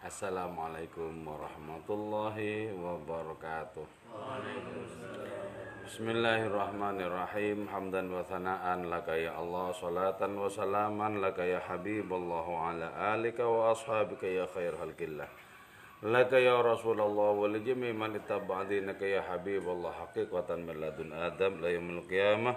Assalamualaikum warahmatullahi wabarakatuh. Bismillahirrahmanirrahim. Hamdan wa thana'an laka ya Allah, salatan wa salaman laka ya Habibullah wa ala alika wa ashabika ya khair halkillah. Laka ya Rasulullah wa li man ittaba'a dinaka ya Habibullah haqiqatan min ladun Adam la yaumil qiyamah.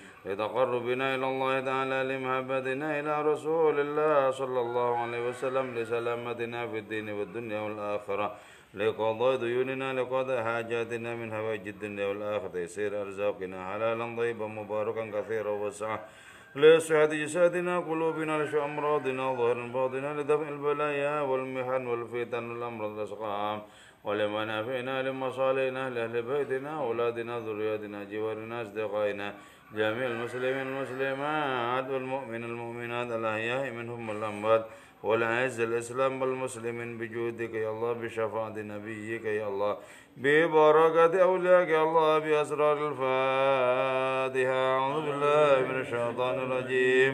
لتقربنا إلى الله تعالى لمحبتنا إلى رسول الله صلى الله عليه وسلم لسلامتنا في الدين والدنيا والآخرة لقضاء ديوننا لقضاء حاجاتنا من هواج الدنيا والآخرة يسير أرزاقنا حلالا طيبا مباركا كثيرا وسعا لصحة جسادنا قلوبنا لشفاء أمراضنا ظهر باطنا لدفع البلايا والمحن والفتن والأمراض الأسقام ولمنافعنا لمصالحنا لأهل بيتنا أولادنا ذرياتنا جوارنا أصدقائنا جميع المسلمين المسلمات والمؤمن المؤمنات الأحياء منهم والأموات والعز الإسلام والمسلمين بجودك يا الله بشفاعة نبيك يا الله ببركة أولياءك يا الله بأسرار الفاتحة. أعوذ بالله من الشيطان الرجيم.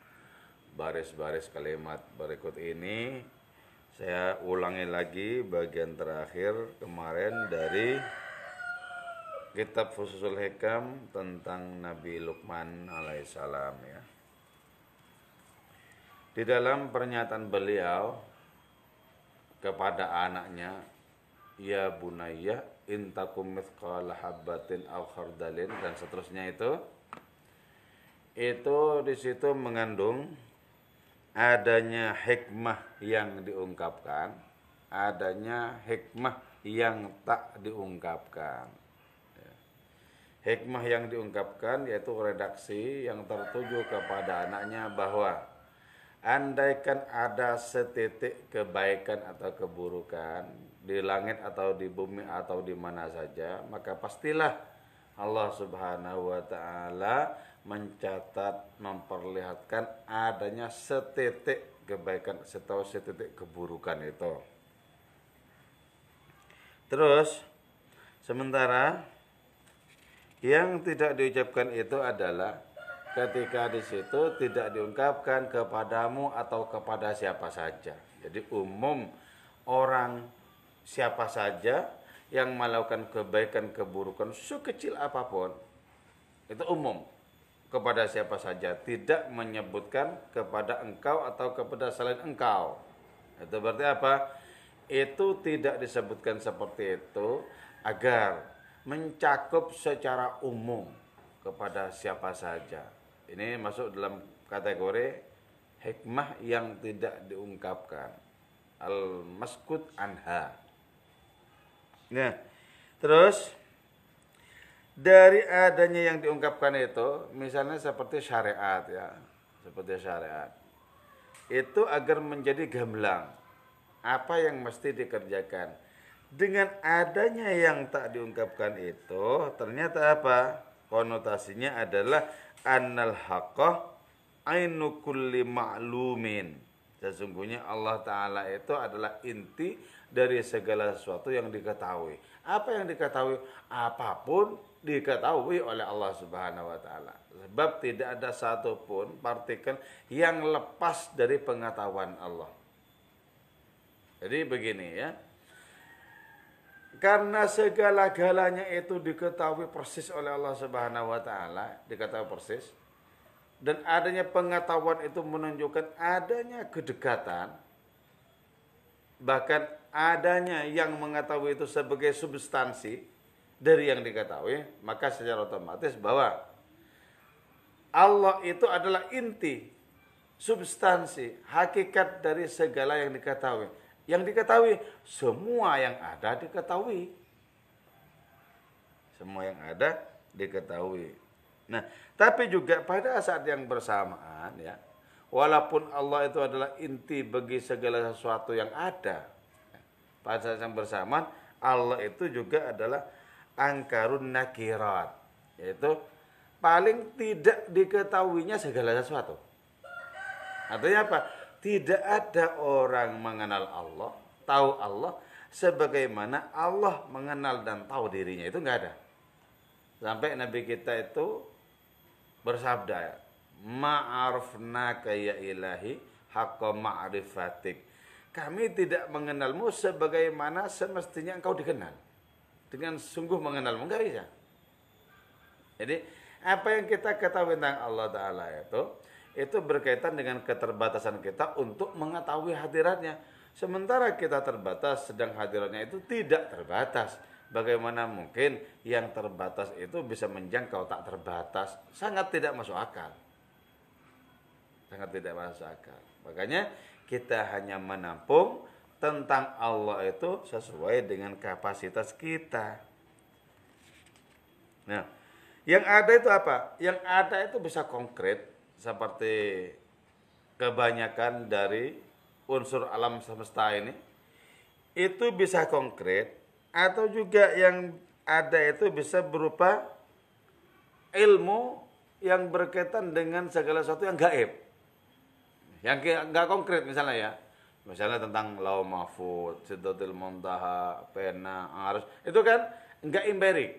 baris-baris kalimat berikut ini saya ulangi lagi bagian terakhir kemarin dari kitab Fususul Hikam tentang Nabi Luqman alaihissalam ya. Di dalam pernyataan beliau kepada anaknya, ya bunayya intakum mithqala habbatin aw khardalin dan seterusnya itu itu di situ mengandung adanya hikmah yang diungkapkan, adanya hikmah yang tak diungkapkan. Ya. Hikmah yang diungkapkan yaitu redaksi yang tertuju kepada anaknya bahwa andaikan ada setitik kebaikan atau keburukan di langit atau di bumi atau di mana saja, maka pastilah Allah Subhanahu wa taala mencatat memperlihatkan adanya setitik kebaikan atau setitik keburukan itu. Terus sementara yang tidak diucapkan itu adalah ketika di situ tidak diungkapkan kepadamu atau kepada siapa saja. Jadi umum orang siapa saja yang melakukan kebaikan keburukan sekecil apa pun itu umum kepada siapa saja. Tidak menyebutkan kepada engkau atau kepada selain engkau. Itu berarti apa? Itu tidak disebutkan seperti itu agar mencakup secara umum kepada siapa saja. Ini masuk dalam kategori hikmah yang tidak diungkapkan. Al maskut anha. Nah terus dari adanya yang diungkapkan itu misalnya seperti syariat ya seperti syariat. Itu agar menjadi gamblang. Apa yang mesti dikerjakan? Dengan adanya yang tak diungkapkan itu ternyata apa? Konotasinya adalah annal haqqah ainu kulli ma'lumin. Sesungguhnya Allah taala itu adalah inti dari segala sesuatu yang diketahui apa yang diketahui apa pun diketahui oleh Allah Subhanahu wa taala. Sebab tidak ada satupun partikel yang lepas dari pengetahuan Allah. Jadi begini ya. Karena segala-galanya itu diketahui persis oleh Allah Subhanahu wa taala, diketahui persis. Dan adanya pengetahuan itu menunjukkan adanya kedekatan bahkan adanya yang mengetahui itu sebagai substansi dari yang diketahui, maka secara otomatis bahwa Allah itu adalah inti, substansi, hakikat dari segala yang diketahui. Yang diketahui, semua yang ada diketahui. Semua yang ada diketahui. Nah, tapi juga pada saat yang bersamaan ya, walaupun Allah itu adalah inti bagi segala sesuatu yang ada, pada saat yang bersamaan Allah itu juga adalah angkarun nakirat, yaitu paling tidak diketahuinya segala sesuatu. Artinya apa? Tidak ada orang mengenal Allah, tahu Allah sebagaimana Allah mengenal dan tahu dirinya itu enggak ada. Sampai Nabi kita itu bersabda, "Ma'arfnaka ya ilahi haqqa ma'rifatik." Kami tidak mengenalmu sebagaimana semestinya engkau dikenal. Dengan sungguh mengenalmu enggak bisa. Jadi apa yang kita ketahui tentang Allah Ta'ala itu itu berkaitan dengan keterbatasan kita untuk mengetahui hadiratnya. Sementara kita terbatas, sedang hadiratnya itu tidak terbatas. Bagaimana mungkin yang terbatas itu bisa menjangkau tak terbatas? Sangat tidak masuk akal. Sangat tidak masuk akal. Makanya kita hanya menampung tentang Allah itu sesuai dengan kapasitas kita. Nah, yang ada itu apa? Yang ada itu bisa konkret seperti kebanyakan dari unsur alam semesta ini itu bisa konkret atau juga yang ada itu bisa berupa ilmu yang berkaitan dengan segala sesuatu yang gaib. Yang nggak konkret misalnya ya. Misalnya tentang lau mahfud, sidratil muntaha, pena, arus. Itu kan nggak empirik.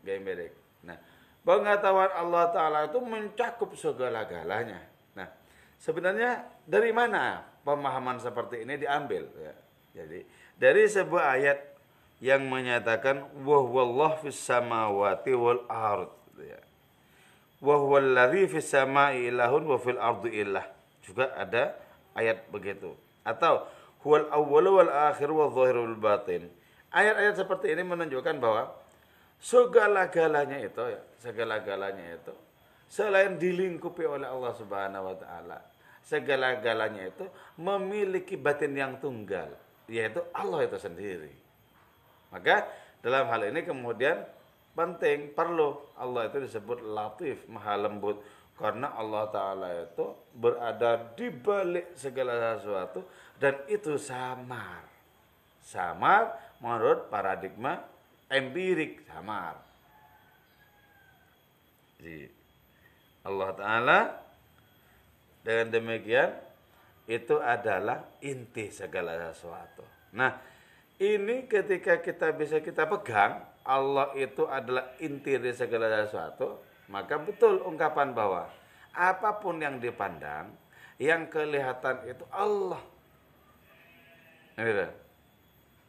Nggak empirik. Nah, pengetahuan Allah Ta'ala itu mencakup segala-galanya. Nah, sebenarnya dari mana pemahaman seperti ini diambil? Ya. Jadi, dari sebuah ayat yang menyatakan wahwallah fis samawati wal ard ya. Wahwalladzi fis samai ilahun wa fil ardi ilah. Juga ada ayat begitu. Atau huwal awwal wal akhir wal zahir wal batin. Ayat-ayat seperti ini menunjukkan bahwa segala-galanya itu ya, segala-galanya itu selain dilingkupi oleh Allah Subhanahu wa taala, segala-galanya itu memiliki batin yang tunggal, yaitu Allah itu sendiri. Maka dalam hal ini kemudian penting perlu Allah itu disebut latif maha lembut karena Allah taala itu berada di balik segala sesuatu dan itu samar. Samar menurut paradigma empirik samar. Jadi Allah taala dengan demikian itu adalah inti segala sesuatu. Nah, ini ketika kita bisa kita pegang, Allah itu adalah inti dari segala sesuatu, maka betul ungkapan bahwa apa pun yang dipandang, yang kelihatan itu Allah.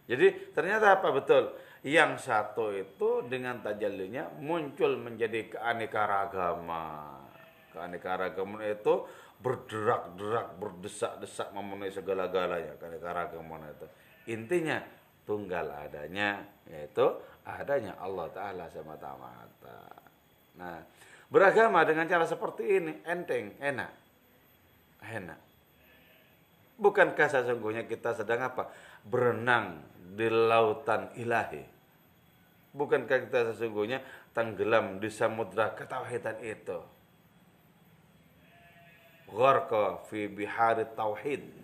Jadi ternyata apa betul? Yang satu itu dengan tajallinya muncul menjadi keanekaragaman. Keanekaragaman itu berderak-derak, berdesak-desak memenuhi segala-galanya. Keanekaragaman itu. Intinya tunggal adanya yaitu adanya Allah Ta'ala semata-mata. Nah, beragama dengan cara seperti ini enteng, enak. Enak. Bukankah sesungguhnya kita sedang apa? Berenang di lautan ilahi. Bukankah kita sesungguhnya tenggelam di samudra ketauhidan itu? Gharqa fi bihari tauhid.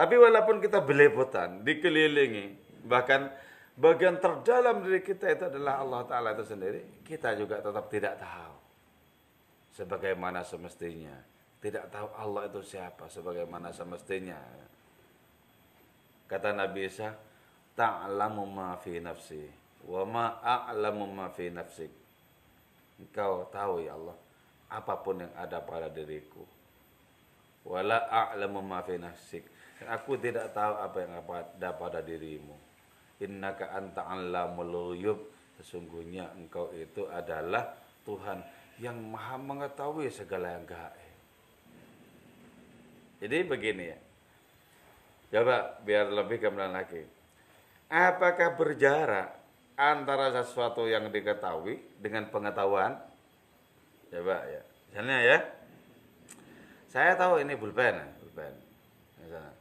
Tapi walaupun kita belepotan, dikelilingi, bahkan bagian terdalam diri kita itu adalah Allah Ta'ala itu sendiri, kita juga tetap tidak tahu. Sebagaimana semestinya. Tidak tahu Allah itu siapa, sebagaimana semestinya. Kata Nabi Isa, Ta'lamu ma fi nafsi, wa ma a'lamu ma fi nafsik. Engkau tahu ya Allah, apa pun yang ada pada diriku. Wala a'lamu ma fi nafsik Aku tidak tahu apa yang ada pada dirimu. Innaka anta allamul ghuyub. Sesungguhnya engkau itu adalah Tuhan yang maha mengetahui segala yang gaib. Jadi begini ya. Coba biar lebih gambaran lagi. apakah berjarak antara sesuatu yang diketahui dengan pengetahuan? Coba ya. Misalnya ya. Saya tahu ini pulpen, pulpen. Misalnya.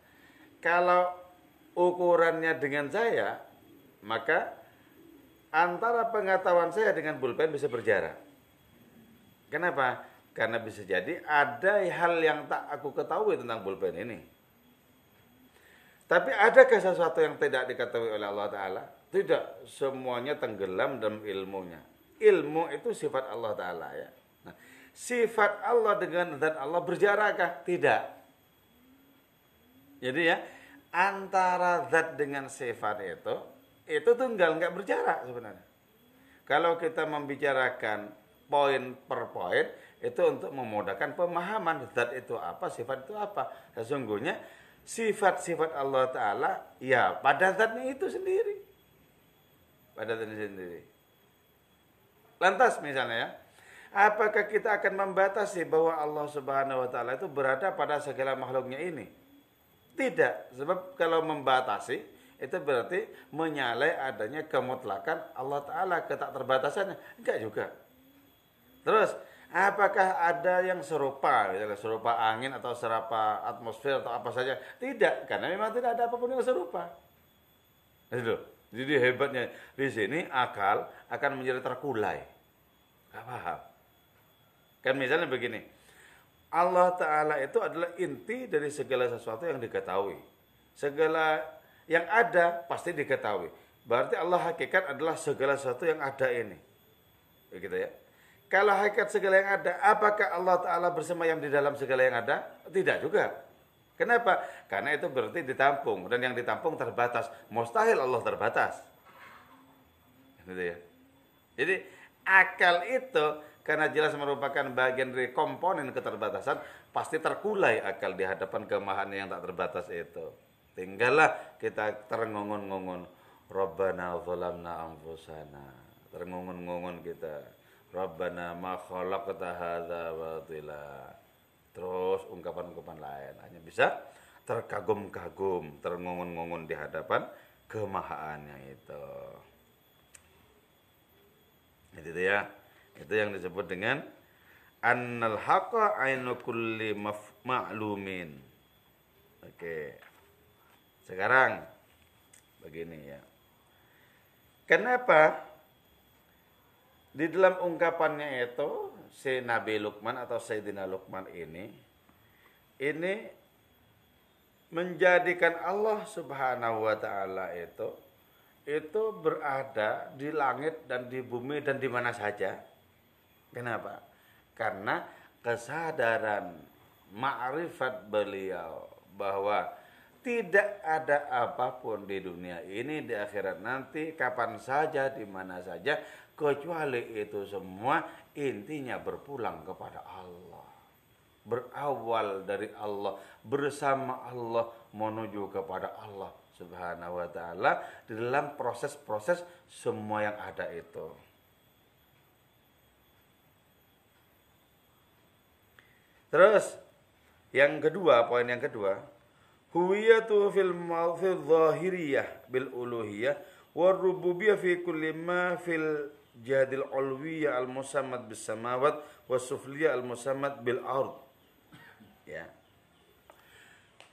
Kalau ukurannya dengan saya, maka antara pengetahuan saya dengan pulpen bisa berjarak. Kenapa? Karena bisa jadi ada hal yang tak aku ketahui tentang pulpen ini. Tapi adakah sesuatu yang tidak diketahui oleh Allah Ta'ala? Tidak. Semuanya tenggelam dalam ilmunya. Ilmu itu sifat Allah Ta'ala ya. Nah, sifat Allah dengan dan Allah berjarakkah? Tidak. Jadi ya, antara zat dengan sifat itu, itu tunggal, nggak berjarak sebenarnya. Kalau kita membicarakan poin per poin, itu untuk memudahkan pemahaman zat itu apa, sifat itu apa. Sesungguhnya sifat-sifat Allah Ta'ala ya pada zatnya itu sendiri. Pada zatnya sendiri. Lantas misalnya ya, apakah kita akan membatasi bahwa Allah Subhanahu wa taala itu berada pada segala makhluknya ini? Tidak, sebab kalau membatasi itu berarti menyalai adanya kemutlakan Allah taala ketak terbatasannya. Enggak juga. Terus Apakah ada yang serupa, misalnya serupa angin atau serupa atmosfer atau apa saja? Tidak, karena memang tidak ada apa pun yang serupa. Itu. Jadi hebatnya di sini akal akan menjadi terkulai. Gak paham. Kan misalnya begini, Allah Ta'ala itu adalah inti dari segala sesuatu yang diketahui. Segala yang ada pasti diketahui. Berarti Allah hakikat adalah segala sesuatu yang ada ini. Begitu ya. Kalau hakikat segala yang ada, apakah Allah Ta'ala bersemayam di dalam segala yang ada? Tidak juga. Kenapa? Karena itu berarti ditampung. Dan yang ditampung terbatas. Mustahil Allah terbatas. Gitu ya. Jadi akal itu karena jelas merupakan bagian dari komponen keterbatasan, pasti terkulai akal di hadapan kemahan yang tak terbatas itu. Tinggallah kita terengongon-ngongon. Rabbana zalamna anfusana. Terengongon-ngongon kita Rabbana ma khalaqta hadza batila. Terus ungkapan-ungkapan lain hanya bisa terkagum-kagum, terngongon-ngongon di hadapan kemahaannya itu. Itu ya. Itu yang disebut dengan annal haqa ainu kulli ma'lumin. Oke. Sekarang begini ya. Kenapa di dalam ungkapannya itu si Nabi Lukman atau Sayyidina Lukman ini ini menjadikan Allah Subhanahu wa taala itu itu berada di langit dan di bumi dan di mana saja. Kenapa? Karena kesadaran ma'rifat beliau bahwa tidak ada apa pun di dunia ini di akhirat nanti kapan saja di mana saja kecuali itu semua intinya berpulang kepada Allah berawal dari Allah bersama Allah menuju kepada Allah Subhanahu wa taala di dalam proses-proses semua yang ada itu. Terus yang kedua, poin yang kedua, huwiyatu fil fil zahiriyah bil uluhiyah wa rububiyah fi kulli ma fil jadil ulwiyah al musammad bis samawat was sufliyah al musammad bil ard ya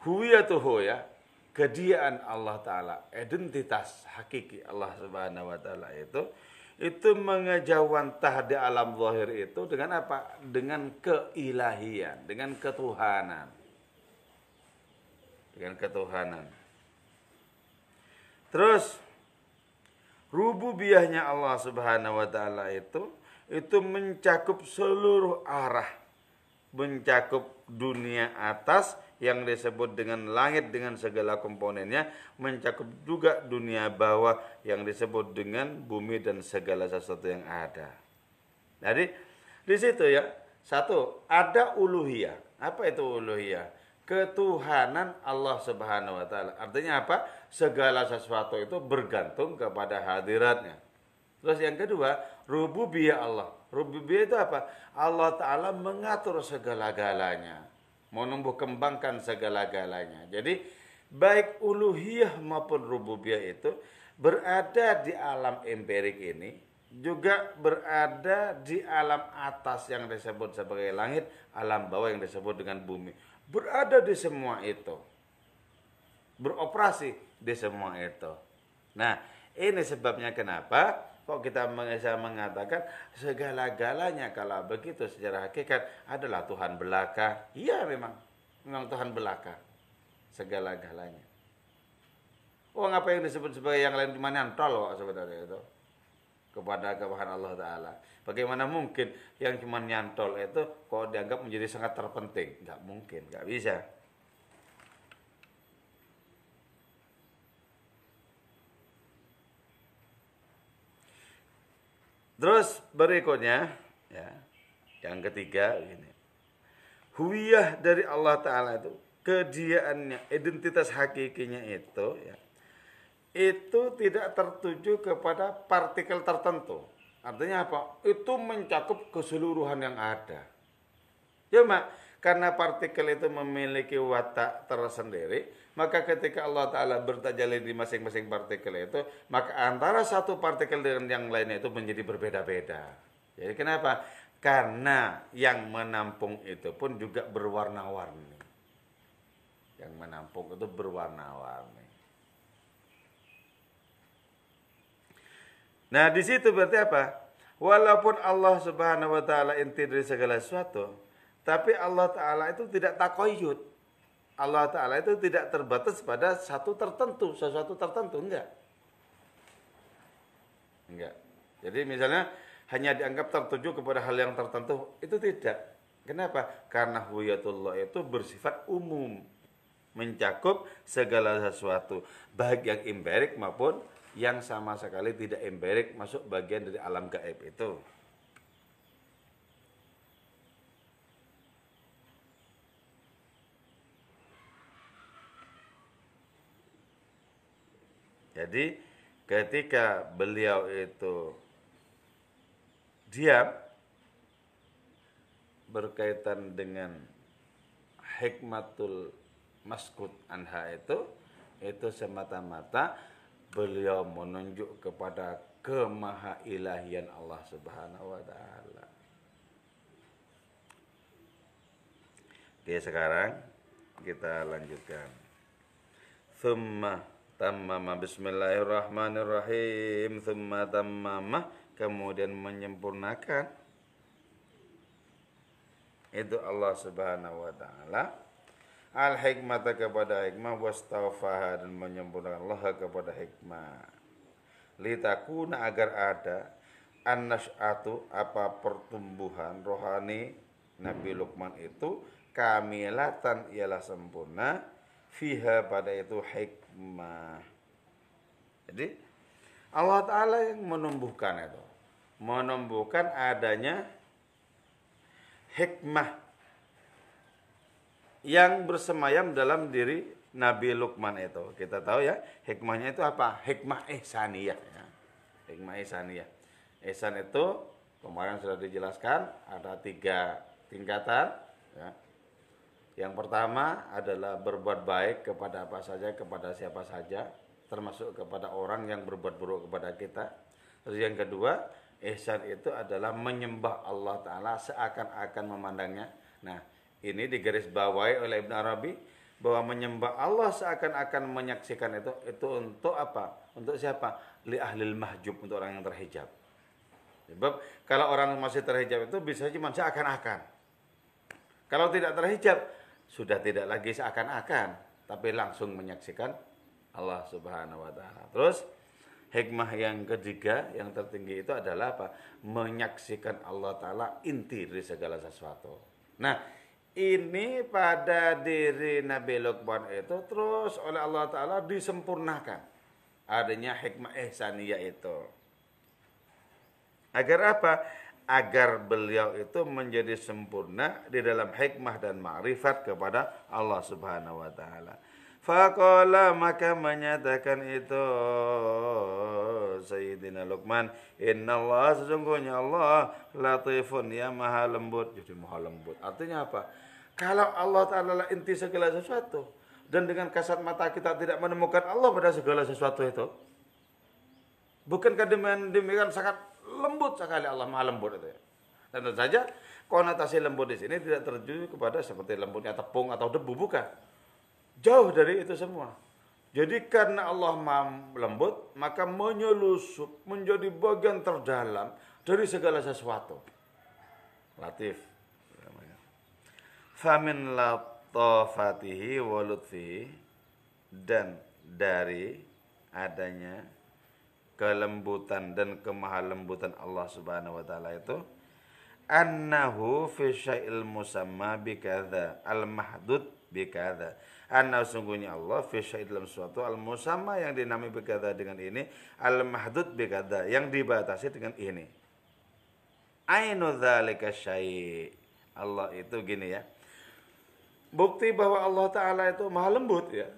huwiyatuhu ya kediaan Allah taala identitas hakiki Allah Subhanahu wa taala itu itu mengejawantah di alam zahir itu dengan apa? Dengan keilahian, dengan ketuhanan. Dengan ketuhanan. Terus rububiyahnya Allah Subhanahu wa taala itu itu mencakup seluruh arah. Mencakup dunia atas yang disebut dengan langit dengan segala komponennya, mencakup juga dunia bawah yang disebut dengan bumi dan segala sesuatu yang ada. Jadi di situ ya, satu ada uluhiyah. Apa itu uluhiyah? Ketuhanan Allah Subhanahu wa taala. Artinya apa? Segala sesuatu itu bergantung kepada hadiratnya. Terus yang kedua, rububiyah Allah. Rububiyah itu apa? Allah taala mengatur segala-galanya, menumbuh kembangkan segala-galanya. Jadi baik uluhiyah maupun rububiyah itu berada di alam empirik ini juga berada di alam atas yang disebut sebagai langit, alam bawah yang disebut dengan bumi. Berada di semua itu. Beroperasi di semua itu. Nah, ini sebabnya kenapa kok kita bisa mengatakan segala-galanya kalau begitu secara hakikat adalah Tuhan belaka. Iya memang, memang Tuhan belaka. Segala-galanya. Oh, apa yang disebut sebagai yang lain cuma nyantol kok sebenarnya itu kepada kebahan Allah Ta'ala. Bagaimana mungkin yang cuma nyantol itu kok dianggap menjadi sangat terpenting? Gak mungkin, gak bisa. Terus berikutnya, ya, yang ketiga ini, huwiyah dari Allah Taala itu, kediaannya, identitas hakikinya itu, ya, itu tidak tertuju kepada partikel tertentu. Artinya apa? Itu mencakup keseluruhan yang ada. Cuma karena partikel itu memiliki watak tersendiri, maka ketika Allah Ta'ala bertajalli di masing-masing partikel itu, maka antara satu partikel dengan yang lainnya itu menjadi berbeda-beda. Jadi kenapa? Karena yang menampung itu pun juga berwarna-warni. Yang menampung itu berwarna-warni. Nah, di situ berarti apa? Walaupun Allah Subhanahu wa taala inti dari segala sesuatu, tapi Allah taala itu tidak takoyud. Allah taala itu tidak terbatas pada satu tertentu, sesuatu tertentu enggak. Enggak. Jadi misalnya hanya dianggap tertuju kepada hal yang tertentu, itu tidak. Kenapa? Karena huyatullah itu bersifat umum, mencakup segala sesuatu, baik yang empirik maupun yang sama sekali tidak empirik masuk bagian dari alam gaib itu. Jadi ketika beliau itu diam berkaitan dengan hikmatul maskut anha itu itu semata-mata beliau menunjuk kepada kemahailahian Allah Subhanahu wa taala. Oke, sekarang kita lanjutkan. Thumma tammama bismillahirrahmanirrahim. Thumma tammama kemudian menyempurnakan itu Allah Subhanahu wa taala al hikmata kepada hikmah wastaufaha dan menyempurnakan Allah kepada hikmah. Litakuna agar ada atu apa pertumbuhan rohani Nabi Luqman itu kamilatan ialah sempurna fiha pada itu hikmah. Jadi Allah Ta'ala yang menumbuhkan itu. Menumbuhkan adanya hikmah yang bersemayam dalam diri Nabi Lukman itu. Kita tahu ya, hikmahnya itu apa? Hikmah ihsaniyah. Ya. Hikmah ihsaniyah. Ihsan itu kemarin sudah dijelaskan ada tiga tingkatan. Ya. Yang pertama adalah berbuat baik kepada apa saja, kepada siapa saja, termasuk kepada orang yang berbuat buruk kepada kita. Terus yang kedua, ihsan itu adalah menyembah Allah Ta'ala seakan-akan memandangnya. Nah, ini digarisbawahi oleh Ibn Arabi bahwa menyembah Allah seakan-akan menyaksikan itu itu untuk apa? Untuk siapa? Li ahlil mahjub untuk orang yang terhijab. Sebab kalau orang masih terhijab itu bisa cuma seakan-akan. Kalau tidak terhijab sudah tidak lagi seakan-akan, tapi langsung menyaksikan Allah Subhanahu wa taala. Terus hikmah yang ketiga yang tertinggi itu adalah apa? Menyaksikan Allah taala inti dari segala sesuatu. Nah, ini pada diri Nabi Luqman itu terus oleh Allah Ta'ala disempurnakan. Adanya hikmah ihsaniyah itu. Agar apa? Agar beliau itu menjadi sempurna di dalam hikmah dan ma'rifat kepada Allah Subhanahu wa taala. Faqala maka menyatakan itu Sayyidina Luqman Inna Allah sesungguhnya Allah Latifun ya maha lembut Jadi maha lembut Artinya apa? Kalau Allah Ta'ala inti segala sesuatu, dan dengan kasat mata kita tidak menemukan Allah pada segala sesuatu itu? Bukankah demikian sangat lembut sekali Allah maha lembut itu ya? Tentu saja konotasi lembut di sini tidak tertuju kepada seperti lembutnya tepung atau debu bukan. Jauh dari itu semua. Jadi karena Allah maha lembut, maka menyelusup menjadi bagian terdalam dari segala sesuatu. Latif. Famin latofatihi walutfihi dan dari adanya kelembutan dan kemahalembutan Allah Subhanahu wa taala itu annahu fi syai'il musamma bikadza al mahdud bikadza anna sungguhnya Allah fi syai'il dalam suatu al musamma yang dinamai bikadza dengan ini al mahdud bikadza yang dibatasi dengan ini. Ainu dzalika syai' Allah itu gini ya bukti bahwa Allah Ta'ala itu maha lembut ya.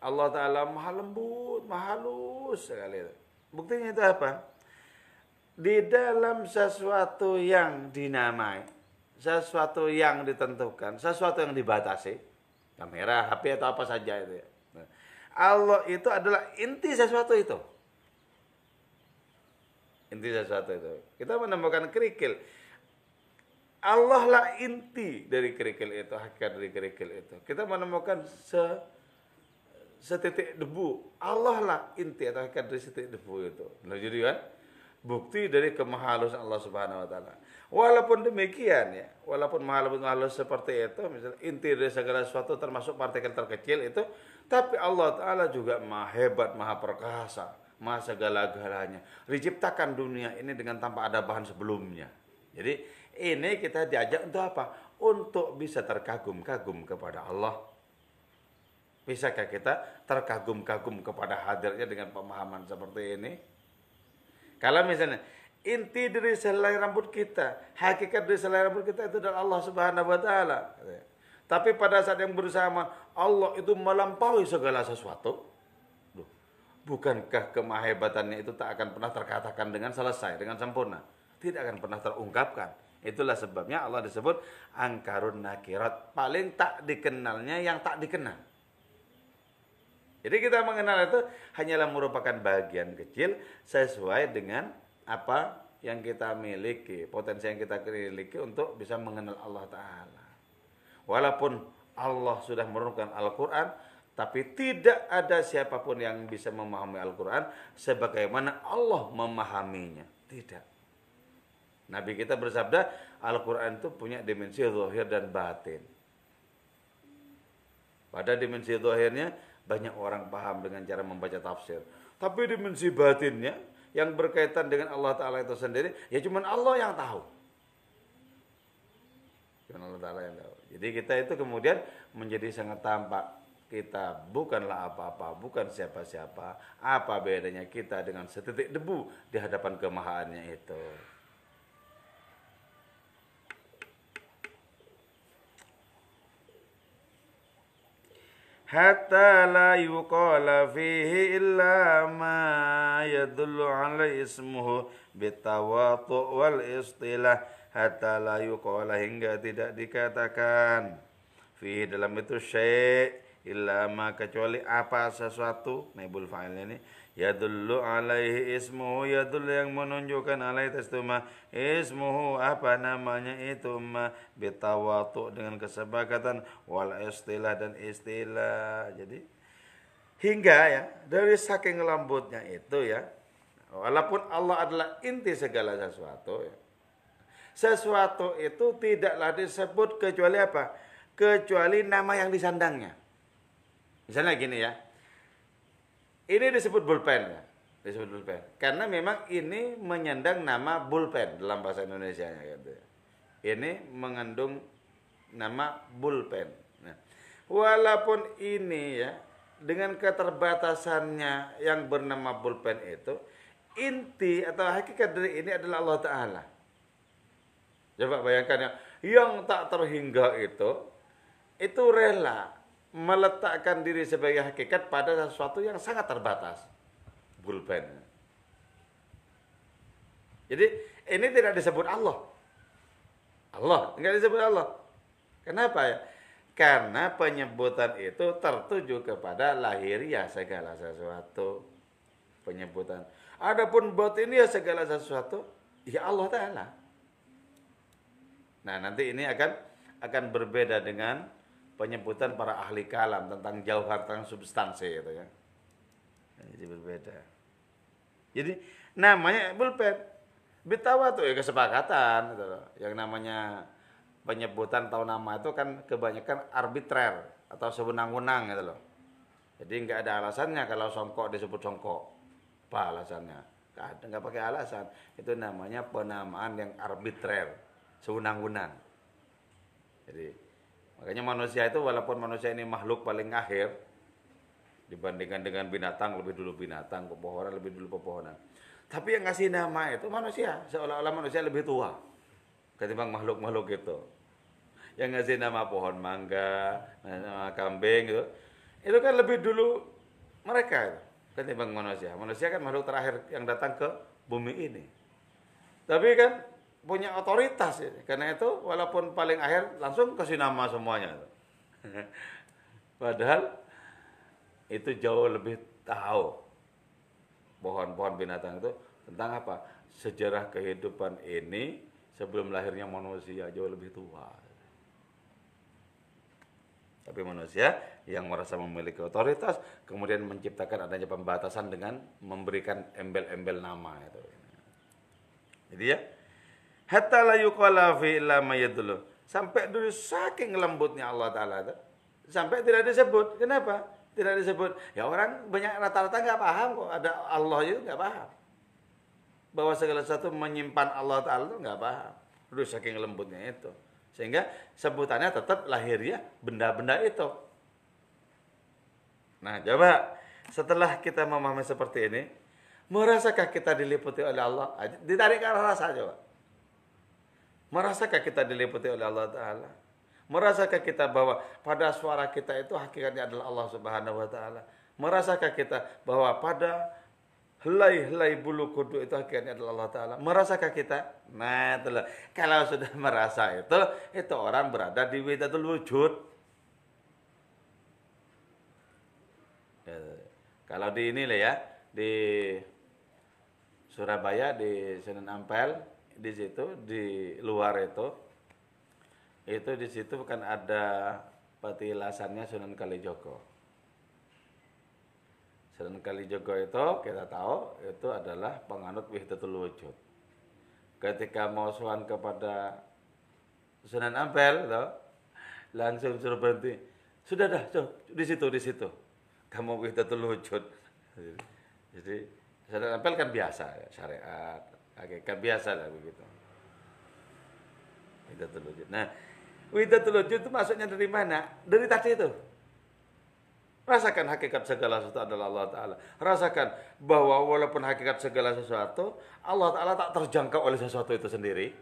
Allah Ta'ala maha lembut, maha halus sekali. Buktinya itu apa? Di dalam sesuatu yang dinamai, sesuatu yang ditentukan, sesuatu yang dibatasi, kamera, HP atau apa saja itu ya. Allah itu adalah inti sesuatu itu. Inti sesuatu itu. Kita menemukan kerikil Allah lah inti dari kerikil itu, hakikat dari kerikil itu. Kita menemukan se setitik debu. Allah lah inti atau hakikat dari setitik debu itu. Nah, jadi kan bukti dari kemahalusan Allah Subhanahu wa taala. Walaupun demikian ya, walaupun mahalus-mahalus seperti itu, misalnya inti dari segala sesuatu termasuk partikel terkecil itu, tapi Allah taala juga maha hebat, maha perkasa, maha segala-galanya. Diciptakan dunia ini dengan tanpa ada bahan sebelumnya. Jadi ini kita diajak untuk apa? Untuk bisa terkagum-kagum kepada Allah. Bisakah kita terkagum-kagum kepada hadirnya dengan pemahaman seperti ini? Kalau misalnya inti dari selai rambut kita, hakikat dari selai rambut kita itu adalah Allah Subhanahu wa taala. Tapi pada saat yang bersama Allah itu melampaui segala sesuatu. Bukankah kemahebatannya itu tak akan pernah terkatakan dengan selesai, dengan sempurna? Tidak akan pernah terungkapkan. Itulah sebabnya Allah disebut angkarun nakirat. Paling tak dikenalnya yang tak dikenal. Jadi kita mengenal itu hanyalah merupakan bagian kecil sesuai dengan apa yang kita miliki, potensi yang kita miliki untuk bisa mengenal Allah Ta'ala. Walaupun Allah sudah menurunkan Al-Quran, tapi tidak ada siapa pun yang bisa memahami Al-Quran sebagaimana Allah memahaminya. Tidak. Nabi kita bersabda, Al-Quran itu punya dimensi zahir dan batin. Pada dimensi zahirnya, banyak orang paham dengan cara membaca tafsir. Tapi dimensi batinnya, yang berkaitan dengan Allah Ta'ala itu sendiri, ya cuma Allah yang tahu. Cuma Allah Ta'ala yang tahu. Jadi kita itu kemudian menjadi sangat tampak. Kita bukanlah apa-apa, bukan siapa-siapa. Apa bedanya kita dengan setitik debu di hadapan kemahaannya itu. Hatta la yuqala fihi illa ma yadullu ala ismuhu bitawatu wal istilah. Hatta la yuqala hingga tidak dikatakan. Fihi dalam itu syai' illa ma kecuali apa sesuatu. Naibul fa'il ini yadullu alaihi ismuhu yadullu yang menunjukkan alaihi tasduma ismuhu apa namanya itu ma bitawatu dengan kesepakatan wal istilah dan istilah. Jadi hingga ya dari saking lembutnya itu ya walaupun Allah adalah inti segala sesuatu ya sesuatu itu tidaklah disebut kecuali apa? Kecuali nama yang disandangnya. Misalnya gini ya ini disebut bulpen ya. Disebut bulpen. Karena memang ini menyandang nama bulpen dalam bahasa Indonesia ya gitu. Ini mengandung nama bulpen. Nah, walaupun ini ya dengan keterbatasannya yang bernama bulpen itu inti atau hakikat dari ini adalah Allah Taala. Coba bayangkan ya, yang tak terhingga itu itu rela meletakkan diri sebagai hakikat pada sesuatu yang sangat terbatas. Bulpen. Jadi ini tidak disebut Allah. Allah, enggak disebut Allah. Kenapa ya? Karena penyebutan itu tertuju kepada lahiriah segala sesuatu. Penyebutan. Adapun ya segala sesuatu, ya Allah Ta'ala. Nah nanti ini akan akan berbeda dengan penyebutan para ahli kalam tentang jauhar tentang substansi itu ya. Jadi berbeda. Jadi namanya pulpen. Bitawa tuh ya kesepakatan gitu loh. Yang namanya penyebutan tahu nama itu kan kebanyakan arbitrer atau sewenang-wenang gitu loh. Jadi nggak ada alasannya kalau songkok disebut songkok. Apa alasannya? Nggak nggak pakai alasan. Itu namanya penamaan yang arbitrer, sewenang-wenang. Jadi makanya manusia itu walaupun manusia ini makhluk paling akhir dibandingkan dengan binatang lebih dulu binatang, pepohonan lebih dulu pepohonan. Tapi yang ngasih nama itu manusia, seolah-olah manusia lebih tua ketimbang makhluk-makhluk itu. Yang ngasih nama pohon mangga, nama kambing gitu. Itu kan lebih dulu mereka itu ketimbang manusia. Manusia kan makhluk terakhir yang datang ke bumi ini. Tapi kan punya otoritas ya. Karena itu walaupun paling akhir langsung kasih nama semuanya. Padahal itu jauh lebih tahu pohon-pohon binatang itu tentang apa? Sejarah kehidupan ini sebelum lahirnya manusia jauh lebih tua. Tapi manusia yang merasa memiliki otoritas kemudian menciptakan adanya pembatasan dengan memberikan embel-embel nama itu. Jadi ya, hatta la yuqala fi illa Sampai dulu saking lembutnya Allah taala itu sampai tidak disebut. Kenapa? Tidak disebut. Ya orang banyak rata-rata nggak paham kok ada Allah itu nggak paham. Bahwa segala sesuatu menyimpan Allah Ta'ala itu nggak paham. Udah saking lembutnya itu. Sehingga sebutannya tetap lahiriah benda-benda itu. Nah coba setelah kita memahami seperti ini, merasakah kita diliputi oleh Allah? Ditarik ke arah rasa coba. Merasakah kita diliputi oleh Allah Ta'ala? Merasakah kita bahwa pada suara kita itu hakikatnya adalah Allah Subhanahu wa taala? Merasakah kita bahwa pada helai-helai bulu kudu itu hakikatnya adalah Allah taala? Merasakah kita? Nah, itulah. Kalau sudah merasa itu, itu orang berada di widatul wujud. Kalau di ini lah ya, di Surabaya di Sunan Ampel di situ di luar itu itu di situ kan ada petilasannya Sunan Kalijogo. Sunan Kalijogo itu kita tahu itu adalah penganut Wahdatul Wujud. Ketika mau suan kepada Sunan Ampel itu, langsung suruh berhenti. Sudah dah, so, di situ, di situ. Kamu Wahdatul Wujud. Jadi Sunan Ampel kan biasa ya, syariat, kan biasa lah begitu. Wahdatul Wujud. Nah, Widatul wujud itu maksudnya dari mana? Dari tadi itu. Rasakan hakikat segala sesuatu adalah Allah Ta'ala. Rasakan bahwa walaupun hakikat segala sesuatu, Allah Ta'ala tak terjangkau oleh sesuatu itu sendiri.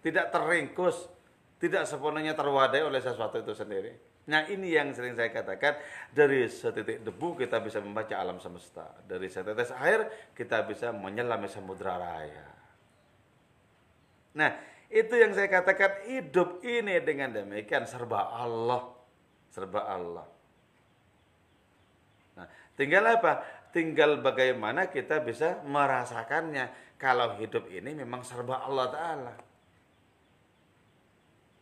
Tidak teringkus, tidak sepenuhnya terwadai oleh sesuatu itu sendiri. Nah ini yang sering saya katakan, dari setitik debu kita bisa membaca alam semesta. Dari setetes air kita bisa menyelami samudra raya. Nah itu yang saya katakan hidup ini dengan demikian serba Allah. Serba Allah. Nah, tinggal apa? Tinggal bagaimana kita bisa merasakannya. Kalau hidup ini memang serba Allah Ta'ala.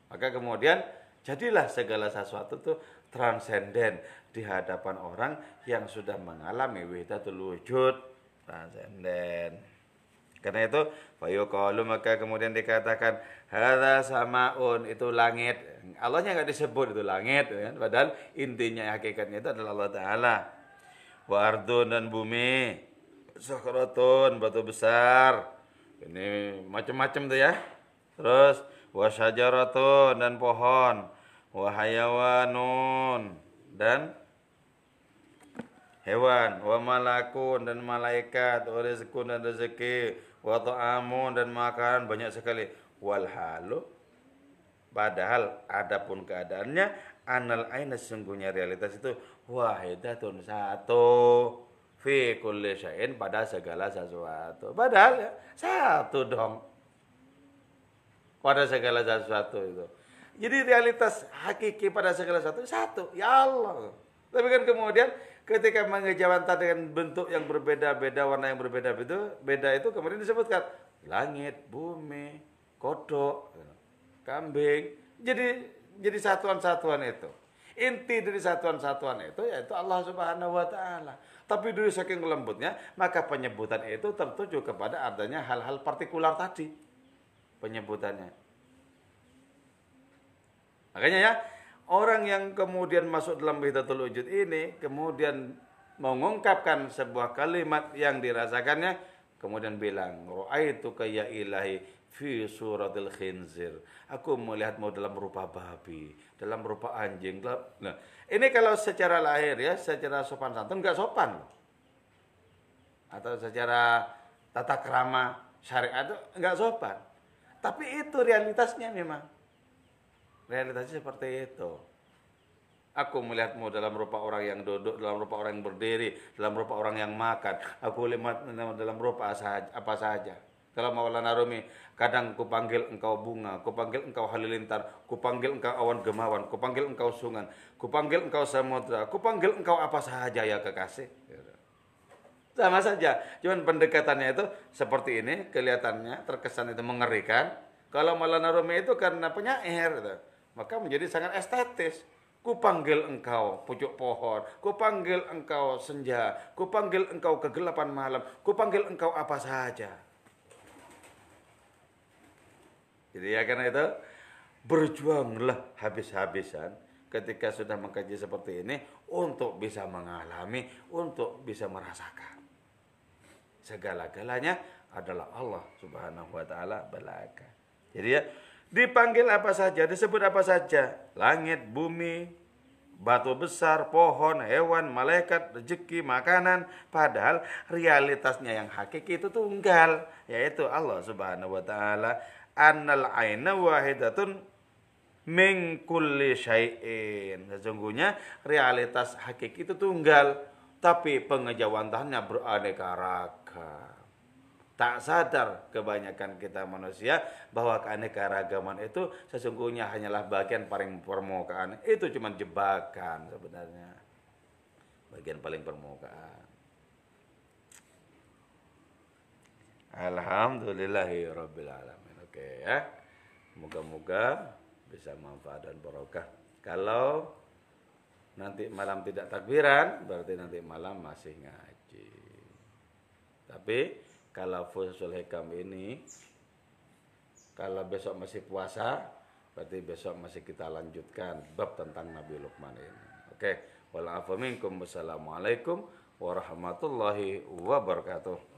Maka kemudian jadilah segala sesuatu itu transenden di hadapan orang yang sudah mengalami widatul wujud transenden. Karena itu fayuqalu maka kemudian dikatakan hadza samaun itu langit. Allahnya nggak disebut itu langit kan. Padahal intinya hakikatnya itu adalah Allah taala. Wa ardun dan bumi. Sakhratun batu besar. Ini macam-macam tuh ya. Terus wa syajaratun dan pohon. Wa hayawanun dan hewan. Wa malakun dan malaikat. Wa rizqun dan rezeki. Wa ta'amun dan makanan. Banyak sekali. Wal halu. Padahal adapun keadaannya anal aina sesungguhnya realitas itu wahidatun satu. Fi kulli syai'in pada segala sesuatu. Padahal ya, satu dong. Pada segala sesuatu itu Jadi realitas hakiki pada segala satu satu, ya Allah. Tapi kan kemudian ketika mengejawantah dengan bentuk yang berbeda-beda, warna yang berbeda-beda, beda itu kemudian disebutkan langit, bumi, kodok, kambing. Jadi jadi satuan-satuan itu. Inti dari satuan-satuan itu yaitu Allah Subhanahu wa taala. Tapi dari saking lembutnya, maka penyebutan itu tertuju kepada adanya hal-hal partikular tadi. Penyebutannya. Makanya ya, orang yang kemudian masuk dalam Wahdatul Wujud ini kemudian mengungkapkan sebuah kalimat yang dirasakannya kemudian bilang, "Ra'aitu ya ilahi fi suratil khinzir." Aku melihatmu dalam rupa babi, dalam rupa anjing. Nah, ini kalau secara lahir ya, secara sopan santun enggak sopan. Atau secara tata krama syariat enggak sopan. Tapi itu realitasnya memang. Realitasnya seperti itu. Aku melihatmu dalam rupa orang yang duduk, dalam rupa orang yang berdiri, dalam rupa orang yang makan. Aku lihat dalam rupa apa saja. Kalau Maulana Rumi, kadang ku panggil engkau bunga, ku panggil engkau halilintar, ku panggil engkau awan gemawan, ku panggil engkau sungai, ku panggil engkau samudra, ku panggil engkau apa saja ya kekasih. Sama saja, cuman pendekatannya itu seperti ini, kelihatannya terkesan itu mengerikan. Kalau Maulana Rumi itu karena penyair. Gitu maka menjadi sangat estetis. Kupanggil engkau pucuk pohon, kupanggil engkau senja, kupanggil engkau kegelapan malam, kupanggil engkau apa saja. Jadi ya karena itu berjuanglah habis-habisan ketika sudah mengkaji seperti ini untuk bisa mengalami, untuk bisa merasakan. Segala-galanya adalah Allah Subhanahu wa taala belaka. Jadi ya Dipanggil apa saja, disebut apa saja. Langit, bumi, batu besar, pohon, hewan, malaikat, rezeki, makanan. Padahal realitasnya yang hakiki itu tunggal. Yaitu Allah subhanahu wa ta'ala. Annal aina wahidatun min syai'in. Sesungguhnya realitas hakiki itu tunggal. Tapi pengejawantahannya beraneka ragam tak sadar kebanyakan kita manusia bahwa keanekaragaman itu sesungguhnya hanyalah bagian paling permukaan. Itu cuma jebakan sebenarnya. Bagian paling permukaan. Alhamdulillahirabbil alamin. Oke ya. Moga-moga bisa manfaat dan barokah. Kalau nanti malam tidak takbiran, berarti nanti malam masih ngaji. Tapi kalau fusul hikam ini kalau besok masih puasa berarti besok masih kita lanjutkan bab tentang Nabi Luqman ini. Oke, minkum wassalamualaikum warahmatullahi wabarakatuh.